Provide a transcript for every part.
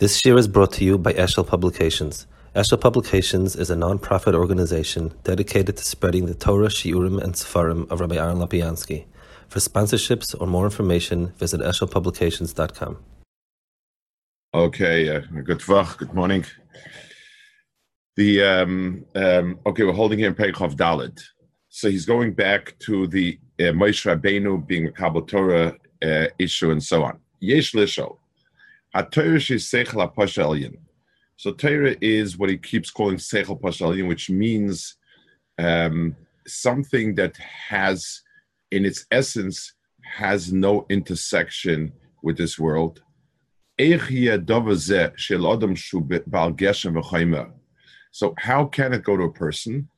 This year is brought to you by Eshel Publications. Eshel Publications is a non-profit organization dedicated to spreading the Torah, Shiurim, and Sefarim of Rabbi Aaron Lapiansky. For sponsorships or more information, visit eshelpublications.com. Okay, uh, good vach, good morning. The um, um, okay, we're holding here in Peichov Dalit. So he's going back to the uh, Moshe Rabbeinu being a Kabbalah Torah uh, issue and so on. Yesh Lisho. So Torah is what he keeps calling Seichel Pashalin, which means um, something that has, in its essence, has no intersection with this world. So how can it go to a person?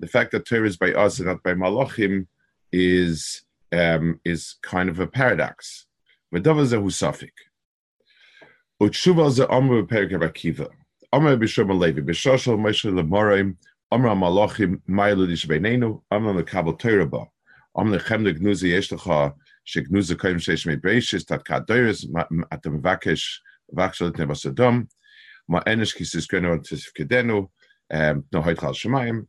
The fact that Torah is by us and not by Malachim is um, is kind of a paradox. Medava zehu safik. Utshuva ze amr b'perik Akiva. Amr b'shom Levi b'shoshal Moshe lemorim. Amr malachim ma'ilu dishbeinenu. Amr lekabel Torah ba. Amr lechem legnuzi yesh lecha shegnuzi koyim sheish meibreishis tat kadoyres atem v'akish vachshal nevasadom. vasadom. Ma enish kisis grenu antisif kedenu. No hoit chal shemayim.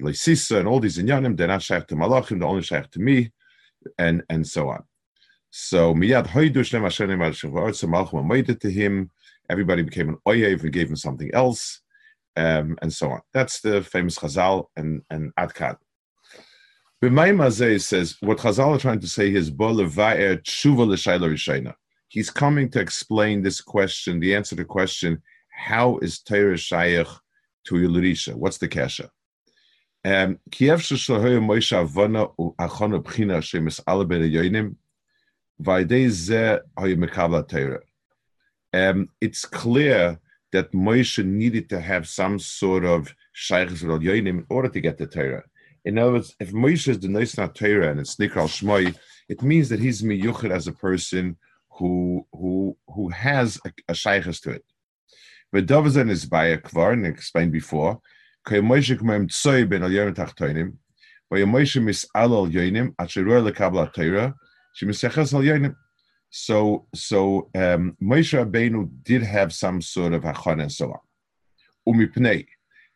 Leisisa and all these inyanim, they're not shaykh to malachim, they're only shaykh to me, and and so on. So miyad hoidu shnem hashem al so malchim it to him. Everybody became an oyev and gave him something else, um, and so on. That's the famous Chazal and and Adkan. B'mayim says what Chazal are trying to say is bo levaer tshuva l'shayla. He's coming to explain this question, the answer to the question, how is Torah shaykh to Yelurisha? What's the kasha? Um, it's clear that Moshe needed to have some sort of with yoinim in order to get the Torah. In other words, if Moshe is the Neisna Torah and it's Nikral Shmoy, it means that he's miyuchid as a person who who who has a, a shaykhs to it. But Dovazan is by a kvar, and explained before, so, so um, Moshe Rabbeinu did have some sort of hachon and so on. Umipnei,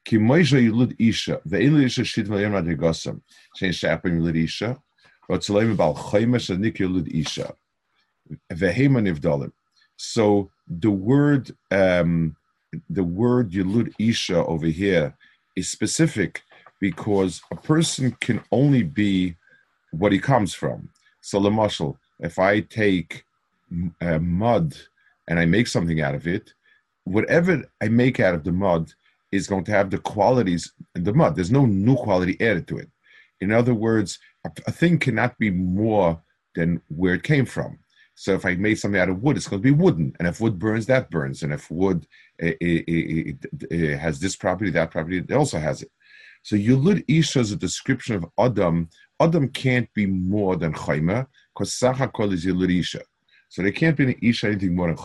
ki Moshe yulud isha, ve'in isha shit v'yom radrigosam, shein shapim yulud isha, v'tzaleim bal chaymesh anik yulud isha, ve'hema nivdalim. So the word, um, the word yulud isha over here is specific because a person can only be what he comes from. So, the muscle, if I take uh, mud and I make something out of it, whatever I make out of the mud is going to have the qualities in the mud. There's no new quality added to it. In other words, a, a thing cannot be more than where it came from. So if I made something out of wood, it's going to be wooden. And if wood burns, that burns. And if wood it, it, it, has this property, that property, it also has it. So Yulud Isha is a description of Adam. Adam can't be more than Chayma, because Sachakol is Yulud Isha. So there can't be an Isha anything more than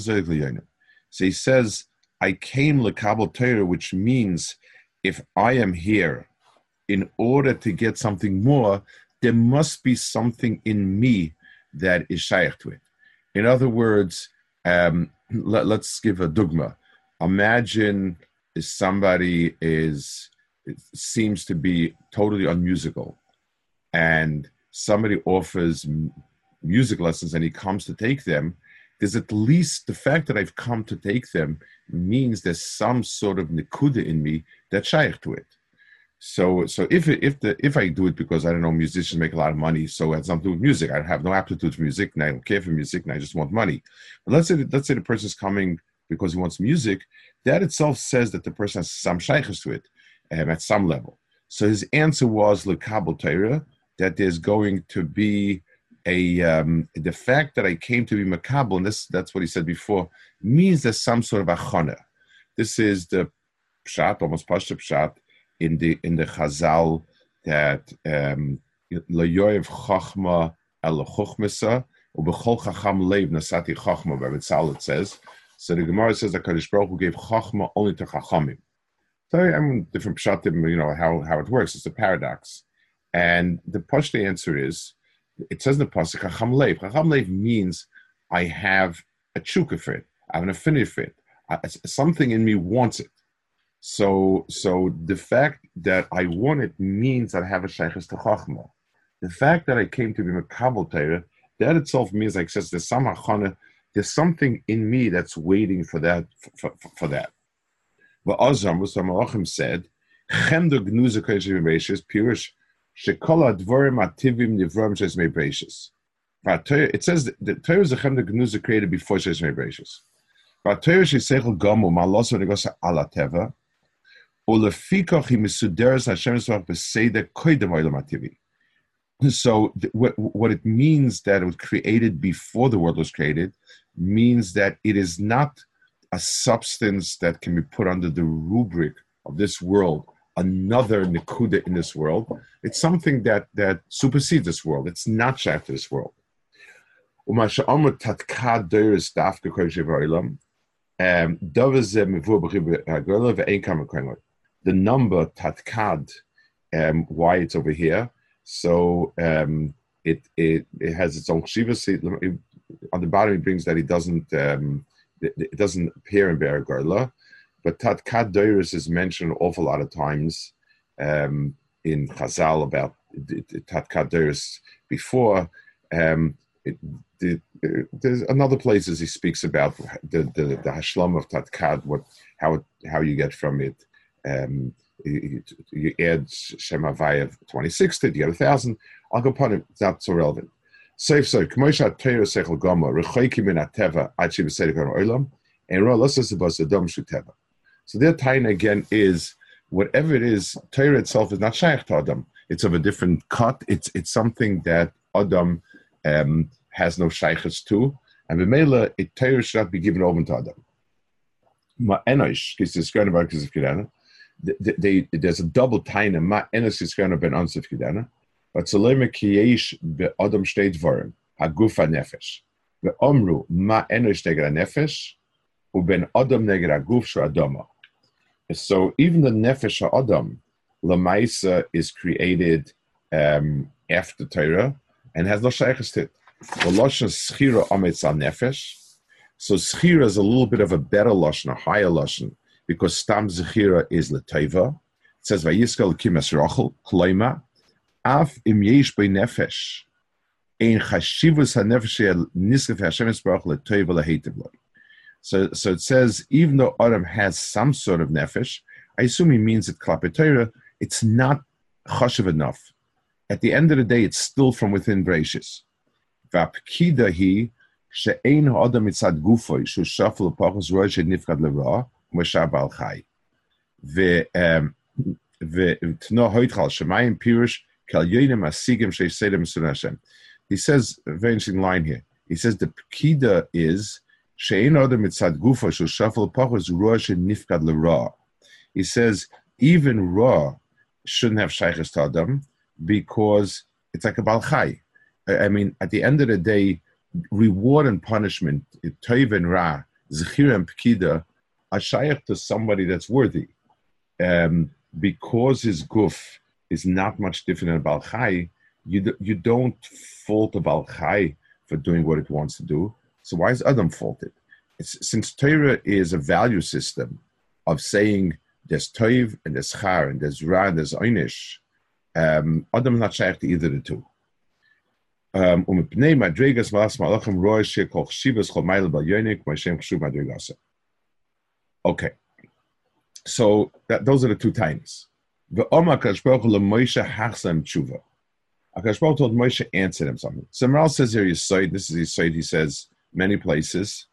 zayik So he says, I came lekabel Torah, which means if I am here in order to get something more, there must be something in me that is shaykh to it. In other words, um, let, us give a dogma. Imagine somebody is seems to be totally unmusical, and somebody offers music lessons and he comes to take them. There's at least the fact that I've come to take them means there's some sort of nikuda in me that's shaykh to it. So, so if if the if I do it because I don't know musicians make a lot of money, so it has do with music. I have no aptitude for music, and I don't care for music, and I just want money. But let's say that, let's say the person is coming because he wants music. That itself says that the person has some shaykhs to it um, at some level. So his answer was lekabel Torah that there's going to be a um, the fact that I came to be makabel, and this that's what he said before, means there's some sort of achana. This is the pshat, almost pashta pshat, in the in the Chazal that um, layoyev chachma el chochmesa ubechol chacham leiv nasati chachma. By Tzal says. So the Gemara says that Kadosh Baruch Hu gave chachma only to chachamim. So I mean, different pshatim, you know how how it works. It's a paradox, and the pashta answer is, it says in the pasuk chacham leiv. Chacham means I have a chukka for it. I have an affinity for it. I, something in me wants it. So, so the fact that I want it means that I have a shaykhis to chachma. The fact that I came to be makabel Torah, that itself means like says there's some there's something in me that's waiting for that for, for, for that. But Azam, what Malachim said, pirush It says that Torah is a chem created before shes mebeishis. But Torah gomu maloso negosa ala teva, so what it means that it was created before the world was created means that it is not a substance that can be put under the rubric of this world, another nikuda in this world. It's something that that supersedes this world. It's not to this world. Um, the number tatkad, um, why it's over here. So um, it, it it has its own shiva. On the bottom, it brings that it doesn't um, it, it, doesn't appear in Beragorla, but tatkad doiris is mentioned an awful lot of times um, in Chazal about tatkad doiris before. Um, it, the, there's another places he speaks about the the, the hashlam of tatkad, what how how you get from it um, you, you add Shem Havaya 26 to get a thousand. I'll go upon it, it's not so relevant. Safe so, Kamosha Teira Sechel Goma, Rechoikim in Ateva, Besedek on Olam, and Ra Losas Abas Shuteva. So their taina again is whatever it is, Torah itself is not shaykh to Adam. It's of a different cut. It's it's something that Adam um, has no shaykhs to, and B'meila, it Torah should not be given over to Adam. Ma enosh, kis is going about because there's a double taina ma enes iskana ben ansif kidana, but zoleme kiyesh be adam steht vorim hagufa nefesh be omru ma enes neger nefesh u ben adam neger aguf shu adama. So even the nefesh adam lamaisa is created um, after Torah and has no shaykhs. The lashon schira ametz nefesh. So schira is a little bit of a better lashon, a higher lashon because Stam Zechira is Lateva. It says Vayiskel Kimes Rachel Kloima Af Im Yesh Bei Nefesh Ein Chashivus HaNefesh Niskef Hashem Yisbarach Lateva Lahetiv so, so it says, even though Adam has some sort of nefesh, I assume he means it klapetera, it's not chashiv enough. At the end of the day, it's still from within Brachis. Um, he says a very interesting line here. He says the pkida is he says even raw shouldn't have shaykhs to Adam because it's like a balchai. I mean, at the end of the day, reward and punishment, toiv and ra, zechir and pkida, a shaykh to somebody that's worthy. Um, because his guf is not much different than Balchai, you, do, you don't fault a Balchai for doing what it wants to do. So why is Adam faulted? It's, since Torah is a value system of saying there's Toiv and there's Char and there's Ra and there's Einish, um, Adam is not shaykh to either of the two. Um, um, Okay. So that, those are the two times. The Omar Kashbaruch Moshe Hachsam Tshuva. Akashbaruch told Moshe answered him something. Samral says here Yisoid, this is Yisoid, he says many places.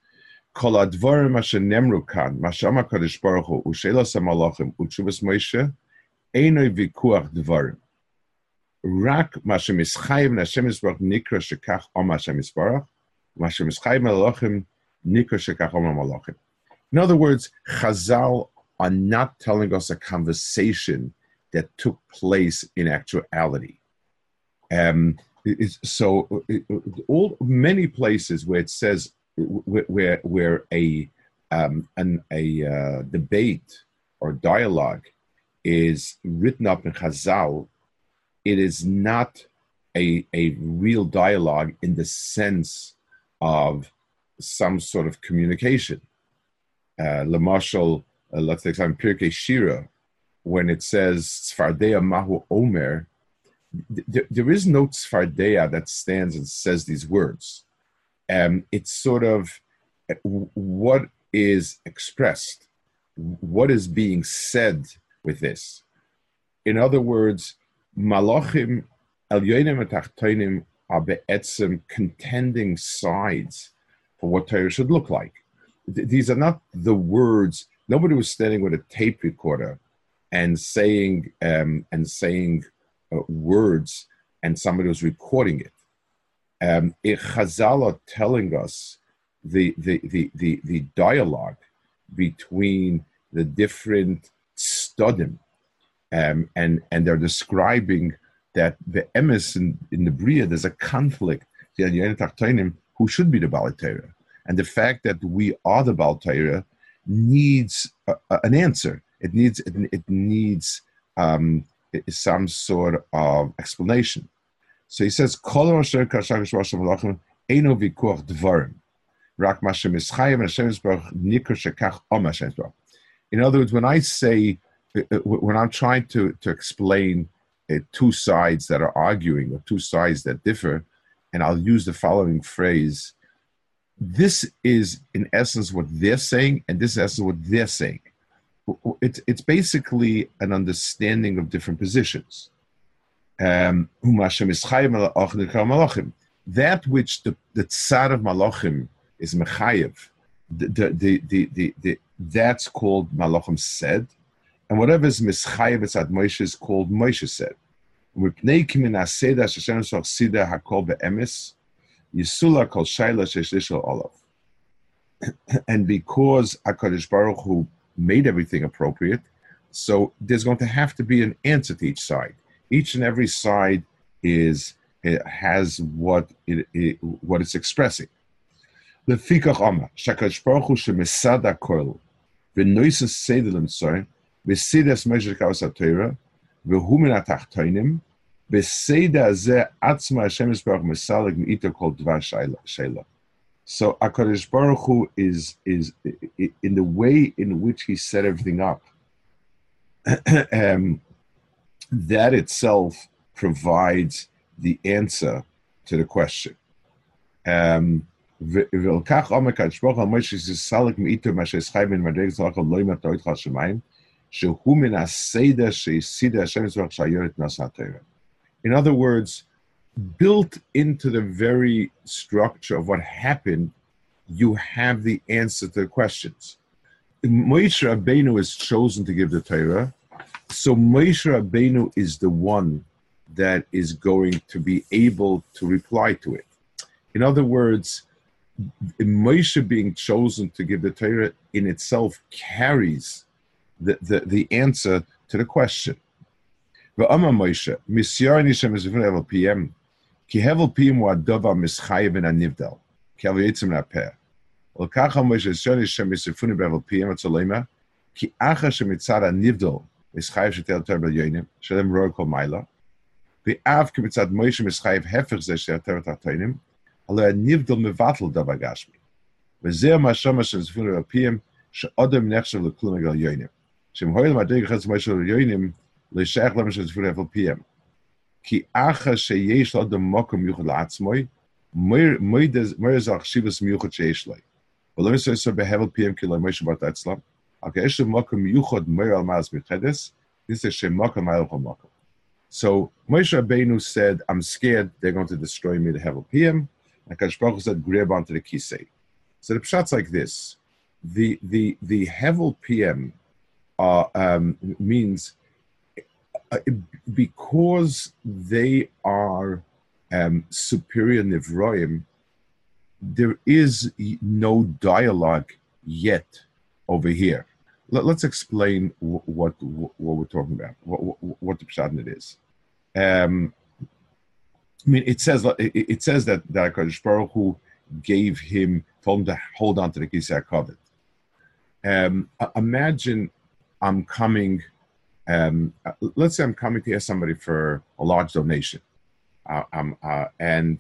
Kol advarim asher nemru kan, mashama kadosh baruch hu, u'shelos hamalachim, u'tshuvas Moshe, einoi vikuach dvarim. Rak Mashem Ischayim Hashem Yisbarach Nikra Shekach Om Hashem Yisbarach, Mashem Ischayim Malachim Nikra Shekach Om Malachim. In other words, Chazal are not telling us a conversation that took place in actuality. Um, so, it, all many places where it says where where a um, an, a uh, debate or dialogue is written up in Chazal, it is not a, a real dialogue in the sense of some sort of communication. Uh, Lamashal, uh, let's take some Pirkei Shira, when it says Tzfardea Mahu Omer, th- there is no Tzfardea that stands and says these words. Um, it's sort of uh, what is expressed, what is being said with this. In other words, Malachim Elyonim and are be'etzim contending sides for what Torah should look like. Th- these are not the words. Nobody was standing with a tape recorder and saying um, and saying uh, words, and somebody was recording it. Um, Chazal are telling us the, the, the, the, the dialogue between the different studim, um, and, and they're describing that the emes in, in the Bria, there's a conflict, who should be the Baal And the fact that we are the Baal needs a, a, an answer. It needs, it, it needs um, some sort of explanation. So he says. In other words, when I say, uh, uh, when I'm trying to, to explain uh, two sides that are arguing or two sides that differ, and I'll use the following phrase this is in essence what they're saying, and this is what they're saying. It's, it's basically an understanding of different positions. Um, that which the, the of malachim is mechayev, the, the, the, the, the, that's called malachim said, and whatever is mischayev at Moshe is called Moshe said. And because HaKadosh Baruch Hu made everything appropriate, so there's going to have to be an answer to each side. Each and every side is it has what it, it what it's expressing. The fikach Amma, Shakadosh Baruch Hu shemesad hakol, v'noises sedelim soy, v'sidas measure kaos ha-Torah, v'hu min ha-tachtoinim, Beseda ze atzma Hashem Yisbarach mesalig meita called Dvar Shaila. So Akadosh Baruch Hu is is in the way in which he set everything up. um, that itself provides the answer to the question. Um, in other words, built into the very structure of what happened, you have the answer to the questions. Moshe Rabbeinu is chosen to give the Torah, so Moshe Rabbeinu is the one that is going to be able to reply to it. In other words, Moshe being chosen to give the Torah in itself carries the, the, the answer to the question. Moshe, מוישה, מסיור נשם מספון הבל פיהם, כי הבל פיהם הוא הדובר מסחי בין הנבדל, כי הבל יצא מן הפה. ולכך מוישה, מסיור נשם מספון בהבל פיהם הצולמה, כי אחר שמצד הנבדל, מסחייב שתל תר בליונים, שלם רוע כל מילה, ואף כמצד מוישה מסחייב הפך זה של תר תחתונים, הלא הנבדל מבטל דבר גשמי. וזה מה שומע של מספון בהבל פיהם, שאודם נחשב לכלום מגל יונים. שאם הוי למדרגה חץ מוישה ליונים, לשייך למה שזה פרפל פיהם. ki acha de mokum yuchad shivas miyuchad let me say so behevel piyem ki moish etzlam. Mokum yuchad al this is she mokum mokum. So Moshe Rabbeinu said, I'm scared they're going to destroy me, the Hevel PM, And Kadosh Baruch said, grab onto the Kisei. So the Pshat's like this. The, the, the Hevel PM uh, um, means uh, because they are um, superior Nivroim, there is no dialogue yet over here. Let, us explain what, what, what we're talking about, what, what, the pshat is. Um, I mean, it says it, says that that Hakadosh Baruch Hu gave him told him to hold on to the kisei covet. Um, imagine I'm coming. Um, let's say I'm coming to ask somebody for a large donation, uh, um, uh, and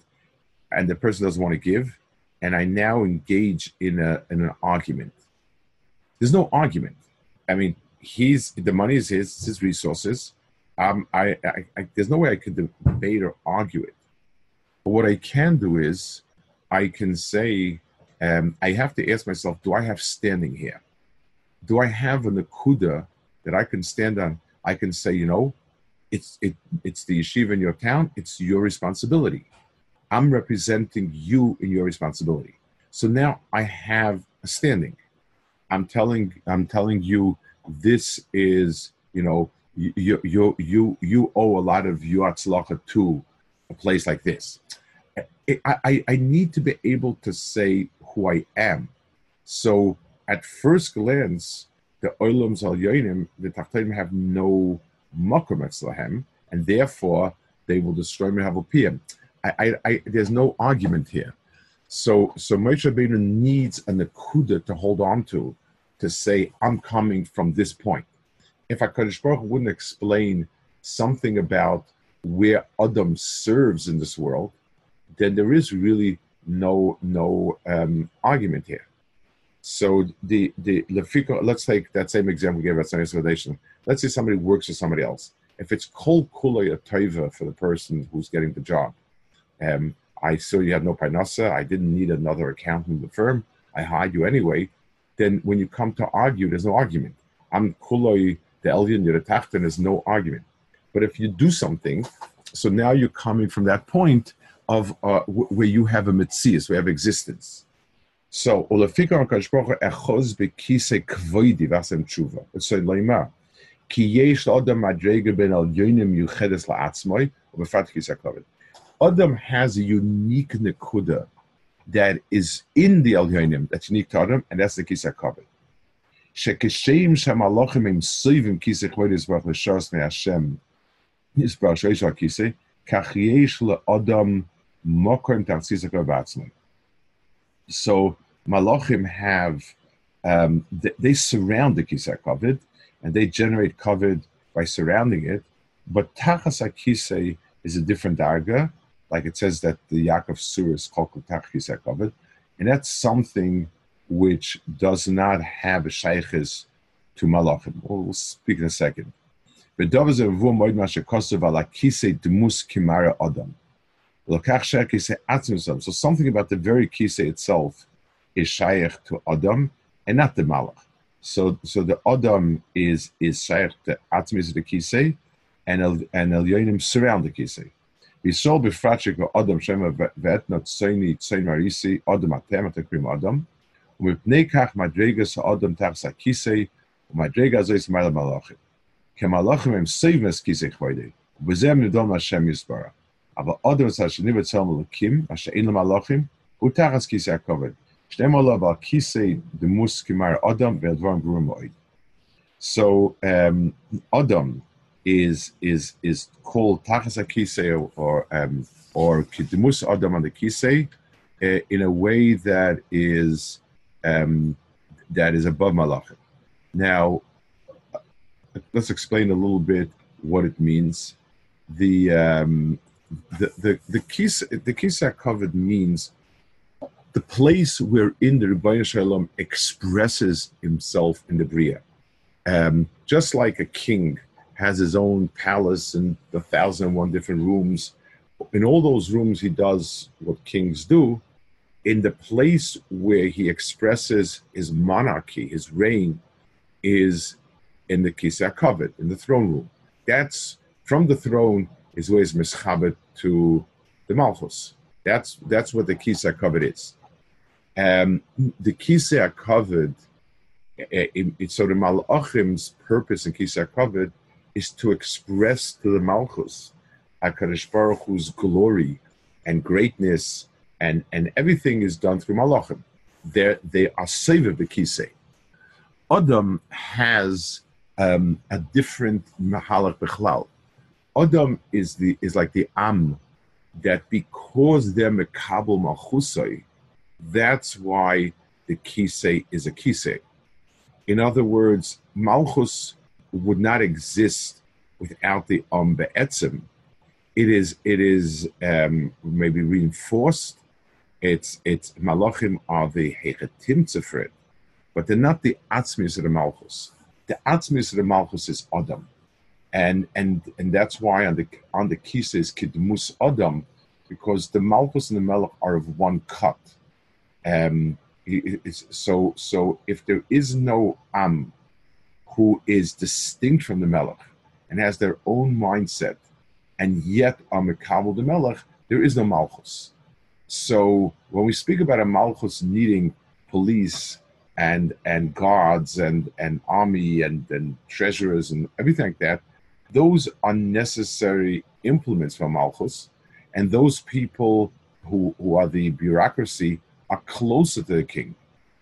and the person doesn't want to give, and I now engage in a in an argument. There's no argument. I mean, he's the money is his, his resources. Um, I, I, I, there's no way I could debate or argue it. But what I can do is, I can say, um, I have to ask myself, do I have standing here? Do I have an nakuda that I can stand on? I can say, you know, it's it it's the yeshiva in your town. It's your responsibility. I'm representing you in your responsibility. So now I have a standing. I'm telling I'm telling you this is you know you you you you owe a lot of yuatzlacha to a place like this. I, I, I need to be able to say who I am. So at first glance, the oilums al yoinim, the tachtonim have no makom etzlahem, and therefore they will destroy Mehavopiyim. I, I, I, there's no argument here. So, so Moshe Rabbeinu needs a nakuda to hold on to, to say, I'm coming from this point. If HaKadosh Baruch wouldn't explain something about where Adam serves in this world, then there is really no no um, argument here. So the the let's take that same example we gave about Sunday Foundation. Let's say somebody works for somebody else. If it's kol kulay taiva for the person who's getting the job, um, I saw you had no parnasa. I didn't need another accountant in the firm. I hired you anyway. Then when you come to argue, there's no argument. I'm kulay the Elyon, you're there's no argument. But if you do something, so now you're coming from that point of uh, where you have a mitzias, we have existence. So, ulafika HaKadosh Baruch echoz bekise kvoidi vasem tshuva. So, leima, ki yesh adam madrega ben al yonim yuchedes la'atzmoi, ubefat kise kvoid. Adam has a unique nekuda that is in the al yonim, that's unique to Adam, and that's the kise kvoid. Shekeshem shamalachim im soivim kise kvoid is baruch l'shos ne Hashem, is baruch sheish kise, kach yesh Adam so Malachim have um, they, they, surround the Kisei Kavod and they generate Kavod by surrounding it. But Tachas Kisei is a different darga, like it says that the Yaakov Surah is called Tach Kisei Kavod, and that's something which does not have a shaykhis to Malachim. We'll speak in a second. But Davaz Evu Moed Mashakosov ala Kisei Dmus Kimara Adam. So something about the very kisei itself is shaykh to Adam and not the malach. So so the Adam is is shaykh to Atzmis the kisei, and El, and Elyonim surround the kisei. We saw befratchik Adam shema vet not tzayni tzayn marisi Adam atem atakrim Adam. ומפני כך מדרגס האדם תחס הכיסא, ומדרגה זו יש מעלה מלאכים. כמלאכים הם סייבנס כיסא כבודי, ובזה נדום השם יסברה. אבל אדם השני בצלם אלוקים, אשר אין להם מלאכים, הוא תחת כיסא הכובד. So um, Adam is is is called Tachas Kisei or um, or Kidmus Adam on the Kisei uh, in a way that is um, that is above Malachim. Now, let's explain a little bit what it means. The um, the the the kisa, the kisa covered means the place wherein the Rebbeinu Shalom expresses himself in the Bria. Um, just like a king has his own palace and the thousand and one different rooms, in all those rooms he does what kings do. In the place where he expresses his monarchy, his reign, is in the Kisa covered, in the throne room. That's from the throne is always mischabed to the malchus. That's that's what the kisa covered is. Um, the kisa covered. It, it, so the malachim's purpose in kisa covered is to express to the Malchus HaKadosh Baruch Hu's glory and greatness, and, and everything is done through Malachim. They're, they are saved Bekise. Adam has um, a different Mahalach Bechlal. Adam is the is like the Am that because they're Mekabel Malchusai, that's why the Kisei is a Kisei. In other words, Malchus would not exist without the Am Be'etzim. It is it is um, maybe reinforced. It's it's Malachim are the Hechetim Tzefrit, but they're not the Atzmis of the Malchus. The Atzmis of the Malchus is Adam and and and that's why on the on the key says kidmus adam because the malchus and the melech are of one cut um so so if there is no am who is distinct from the melech and has their own mindset and yet are mekabel the melech there is no malchus. So when we speak about a malchus needing police and and guards and and army and and treasurers and everything like that those unnecessary implements for Malchus, and those people who, who are the bureaucracy are closer to the king.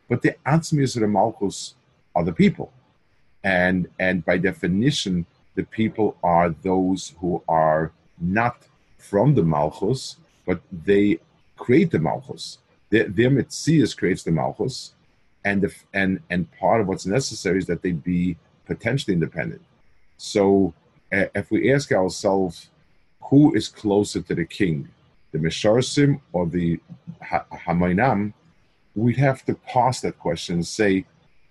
But the Atzmius of the Malchus are the people. And, and by definition, the people are those who are not from the Malchus, but they create the Malchus. Their, their Metzias creates the Malchus, and, the, and, and part of what's necessary is that they be potentially independent. So eh, if we ask ourselves who is closer to the king, the Misharsim or the Hamainam, we'd have to pause that question and say,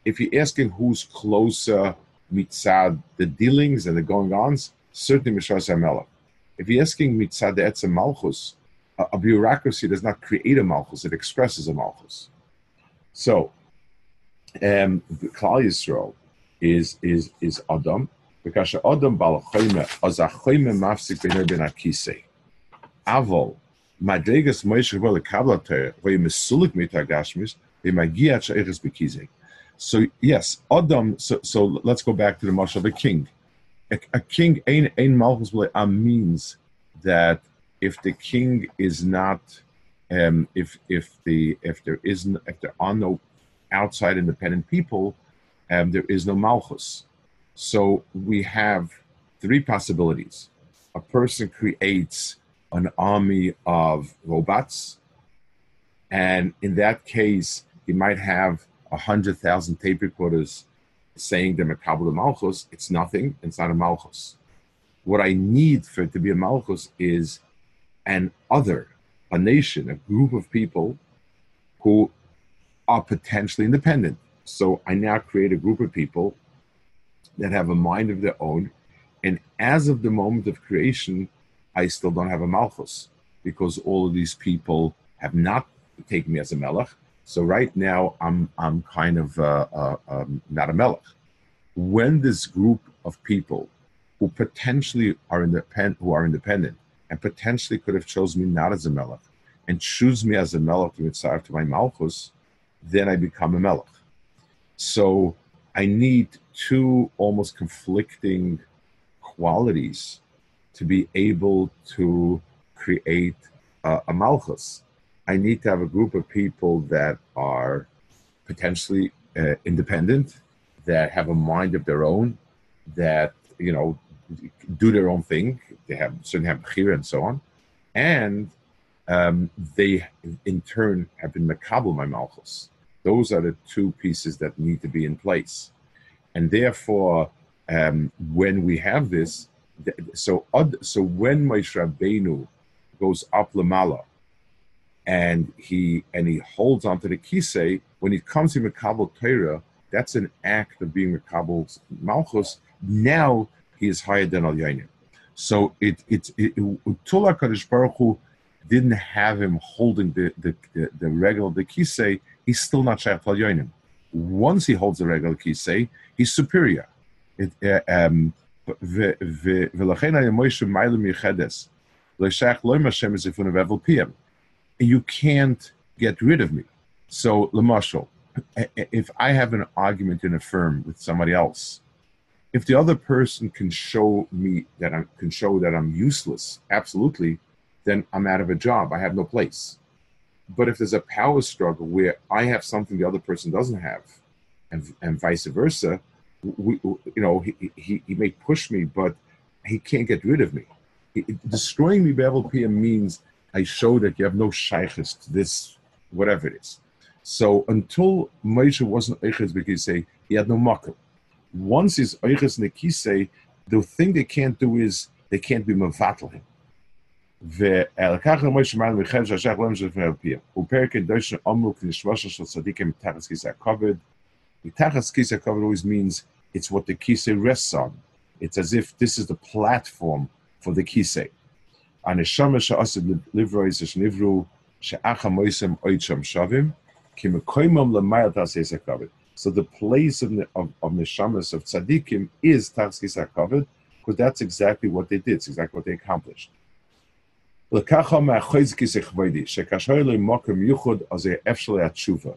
if you're asking who's closer mitzad the dealings and the going ons, certainly Misharsim Melech. If you're asking mitzad the Etzem Malchus, a, a bureaucracy does not create a Malchus, it expresses a Malchus. So, um, the Klal Yisrael is is is Adam because Adam bal Chayme as a mafsik b'nei ben akise. Avol Madregas Moshe Rabbeinu Kablater, Vayimisuluk Mitar Gashmis, Vayimagiyat Sha'iris Bekizek. So yes, Adam. So, so let's go back to the marshal of a king. A, a king ain ain malchus means that if the king is not, um, if if the if there isn't if there are no outside independent people, um, there is no malchus. So we have three possibilities. A person creates an army of robots, and in that case, he might have a hundred thousand tape recorders saying they're Makabal the Malchus. It's nothing. It's not a Malchus. What I need for it to be a Malchus is an other, a nation, a group of people who are potentially independent. So I now create a group of people that have a mind of their own. And as of the moment of creation, I still don't have a malchus because all of these people have not taken me as a melech. So right now, I'm I'm kind of uh, uh, um, not a melech. When this group of people who potentially are independent, who are independent, and potentially could have chosen me not as a melech, and choose me as a melech to mitzvah to my malchus, then I become a melech. So I need two almost conflicting qualities to be able to create uh, a malchus. I need to have a group of people that are potentially uh, independent, that have a mind of their own, that you know do their own thing. They have certainly have bechira and so on, and um, they in turn have been makabel my malchus. Those are the two pieces that need to be in place. And therefore, um, when we have this, so so when Moshe Rabbeinu goes up Lamala, and he and he holds onto the kisei, when he comes to Makabel Torah, that's an act of being Makabel Malchus. Now he is higher than Al Yainim. So it it, it, it Tula Kadosh Baruch Hu didn't have him holding the the, the, the regular the kisei. He's still not Shaykh Al Yainim. Once he holds the regular kisei, he's superior. It, uh, um, you can't get rid of me. So, Lamashal, if I have an argument in a firm with somebody else, If the other person can show me that I can show that I'm useless, absolutely, then I'm out of a job. I have no place. But if there's a power struggle where I have something the other person doesn't have, and, and vice versa, we, you know, he, he, he may push me, but he can't get rid of me. He, destroying me Babel PM means I show that you have no shaykhs to this, whatever it is. So until Moshe wasn't Eiches Bekisei, he had no makkah. Once he's Eiches Nekisei, the thing they can't do is they can't be Mavatal him. Mitachas Kisei covered always means it's what the Kisei rests on. It's as if this is the platform for the Kisei. And a Shamash Asid Livrois Shnivru She'achamoisem Oicham Shavim So the place of, of, of Neshamas of tzaddikim is Tachskis covered because that's exactly what they did. It's exactly what they accomplished. Atshuva.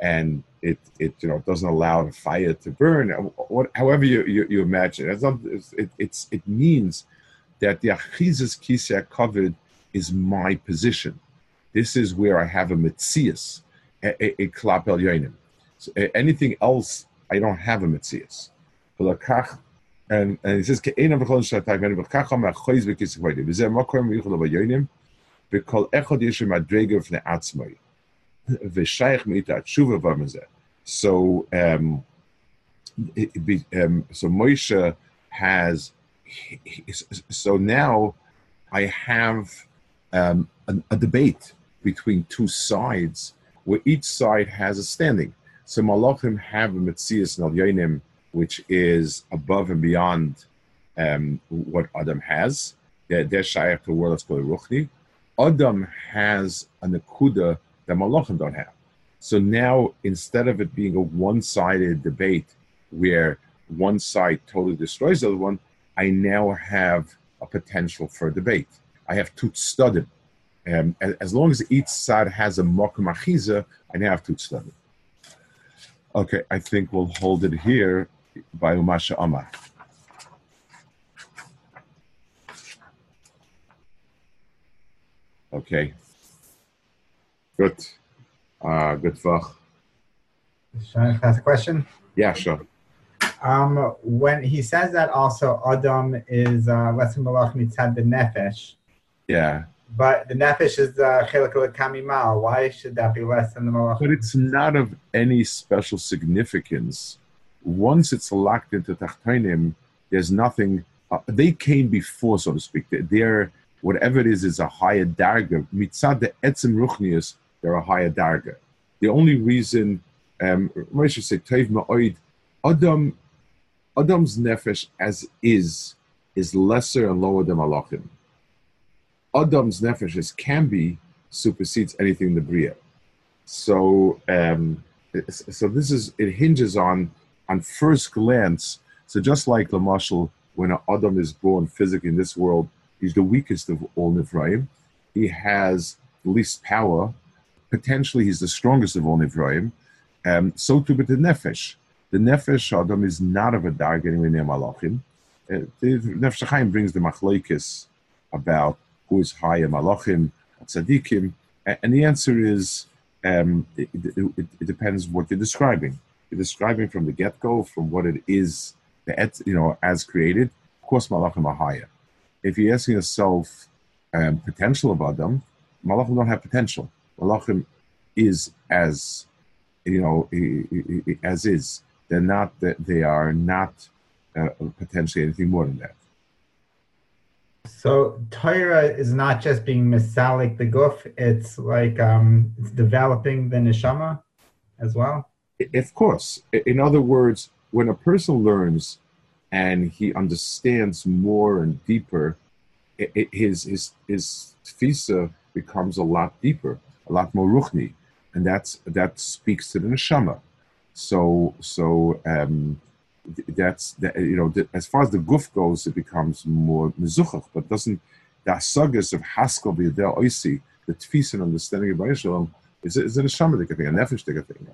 and it it you know doesn't allow the fire to burn. Uh, what, however you, you, you imagine, it's, not, it, it's it means that the Achizas Kisar covered is my position. This is where I have a mitzias, a, a, klap. So, anything else, I don't have a mitzias. And and it says, "Ke'ena So um, um, so Moshe has so now I have um, a, debate between two sides where each side has a standing. So Malachim have a Metzias Nal which is above and beyond um, what Adam has. They're, they're to the world that's called Ruchni. Adam has a nakuda that Malachim don't have. So now, instead of it being a one-sided debate where one side totally destroys the other one, I now have a potential for debate. I have two studim. Um, as long as each side has a mokum I now have two studim. Okay, I think we'll hold it here by Umasha Amar. Okay. Good. Uh, good fuck. Can I ask a question? Yeah, sure. Um, when he says that also Adam is uh, less than malach mitzad the nefesh. Yeah. But the nefesh is uh, chelik uh, kamimal. Why should that be less than the malach? But it's not of any special significance. Once it's locked into tachtonim, there's nothing. Uh, they came before, so to speak. They're whatever it is, is a higher darga. Mitzad the etzim ruchnius, they're a higher darga. The only reason, um, Moshe said, Teiv ma'oid, Adam, Adam's nefesh as is, is lesser and lower than malachim. Adam's nefesh as can be supersedes anything in the bria. So, um, so this is it hinges on on first glance. So just like the marshal, when Adam is born physically in this world, He's the weakest of all Nifraim. He has the least power. Potentially, he's the strongest of all Nifraim. Um, so too with the Nefesh. The Nefesh Adam is not of a dark anywhere near Malachim. Uh, the Nefesh Chaim brings the Machlaikis about who is higher Malachim, Tzadikim, and the answer is um, it, it, it, depends what you're describing. You're describing from the get-go, from what it is, the you know, as created. Of course, Malachim are higher if you're asking yourself um, potential of Adam, Malachim don't have potential. Malachim is as you know as is. They're not. They are not uh, potentially anything more than that. So Torah is not just being misalik the guf; it's like um, it's developing the neshama as well. Of course. In other words, when a person learns and he understands more and deeper. His his his tfisa becomes a lot deeper, a lot more ruchni, and that's that speaks to the neshama. So so um, that's that, you know the, as far as the guf goes, it becomes more mezuchach, but doesn't the asagas of Haskell v'yadel oisi the tfisa and understanding of Shalom is it, a shamadik thing, a nefesh thing?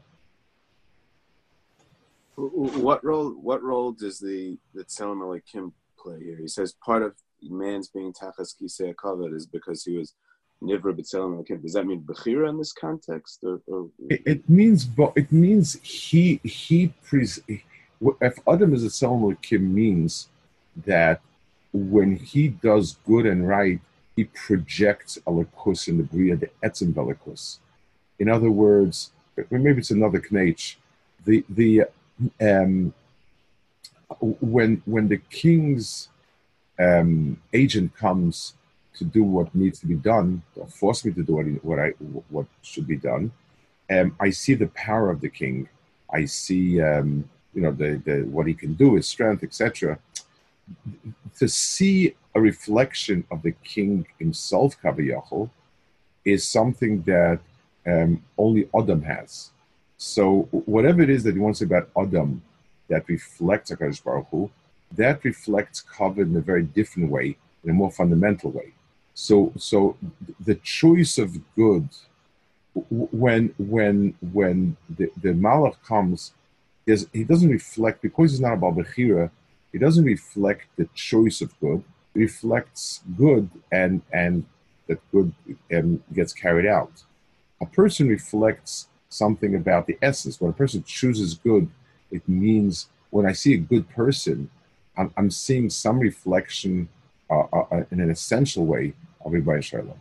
What role? What role does the the Tzelem Kim play here? He says part of man's being tachas kisei is because he was nivra b'tzelem Kim. Does that mean bechira in this context? Or, or... It, it, means, it means he he pres. If Adam is a tzelem Kim means that when he does good and right, he projects Elokus in the bria, the etzim belakus. In other words, maybe it's another knech. The the um, when when the king's um, agent comes to do what needs to be done, or force me to do what, what I what should be done, um, I see the power of the king. I see um, you know the, the what he can do, his strength, etc. To see a reflection of the king himself, Kaviyachol, is something that um, only Adam has. So whatever it is that he wants to about Adam that reflects Hakadosh Baruch Hu, that reflects covered in a very different way, in a more fundamental way. So, so the choice of good, when when when the, the Malach comes, is he doesn't reflect because he's not about Bechira, he doesn't reflect the choice of good. It reflects good and and that good um, gets carried out. A person reflects something about the essence. When a person chooses good, it means when I see a good person, I'm, I'm seeing some reflection uh, uh, in an essential way of Ribbono Shel Olam.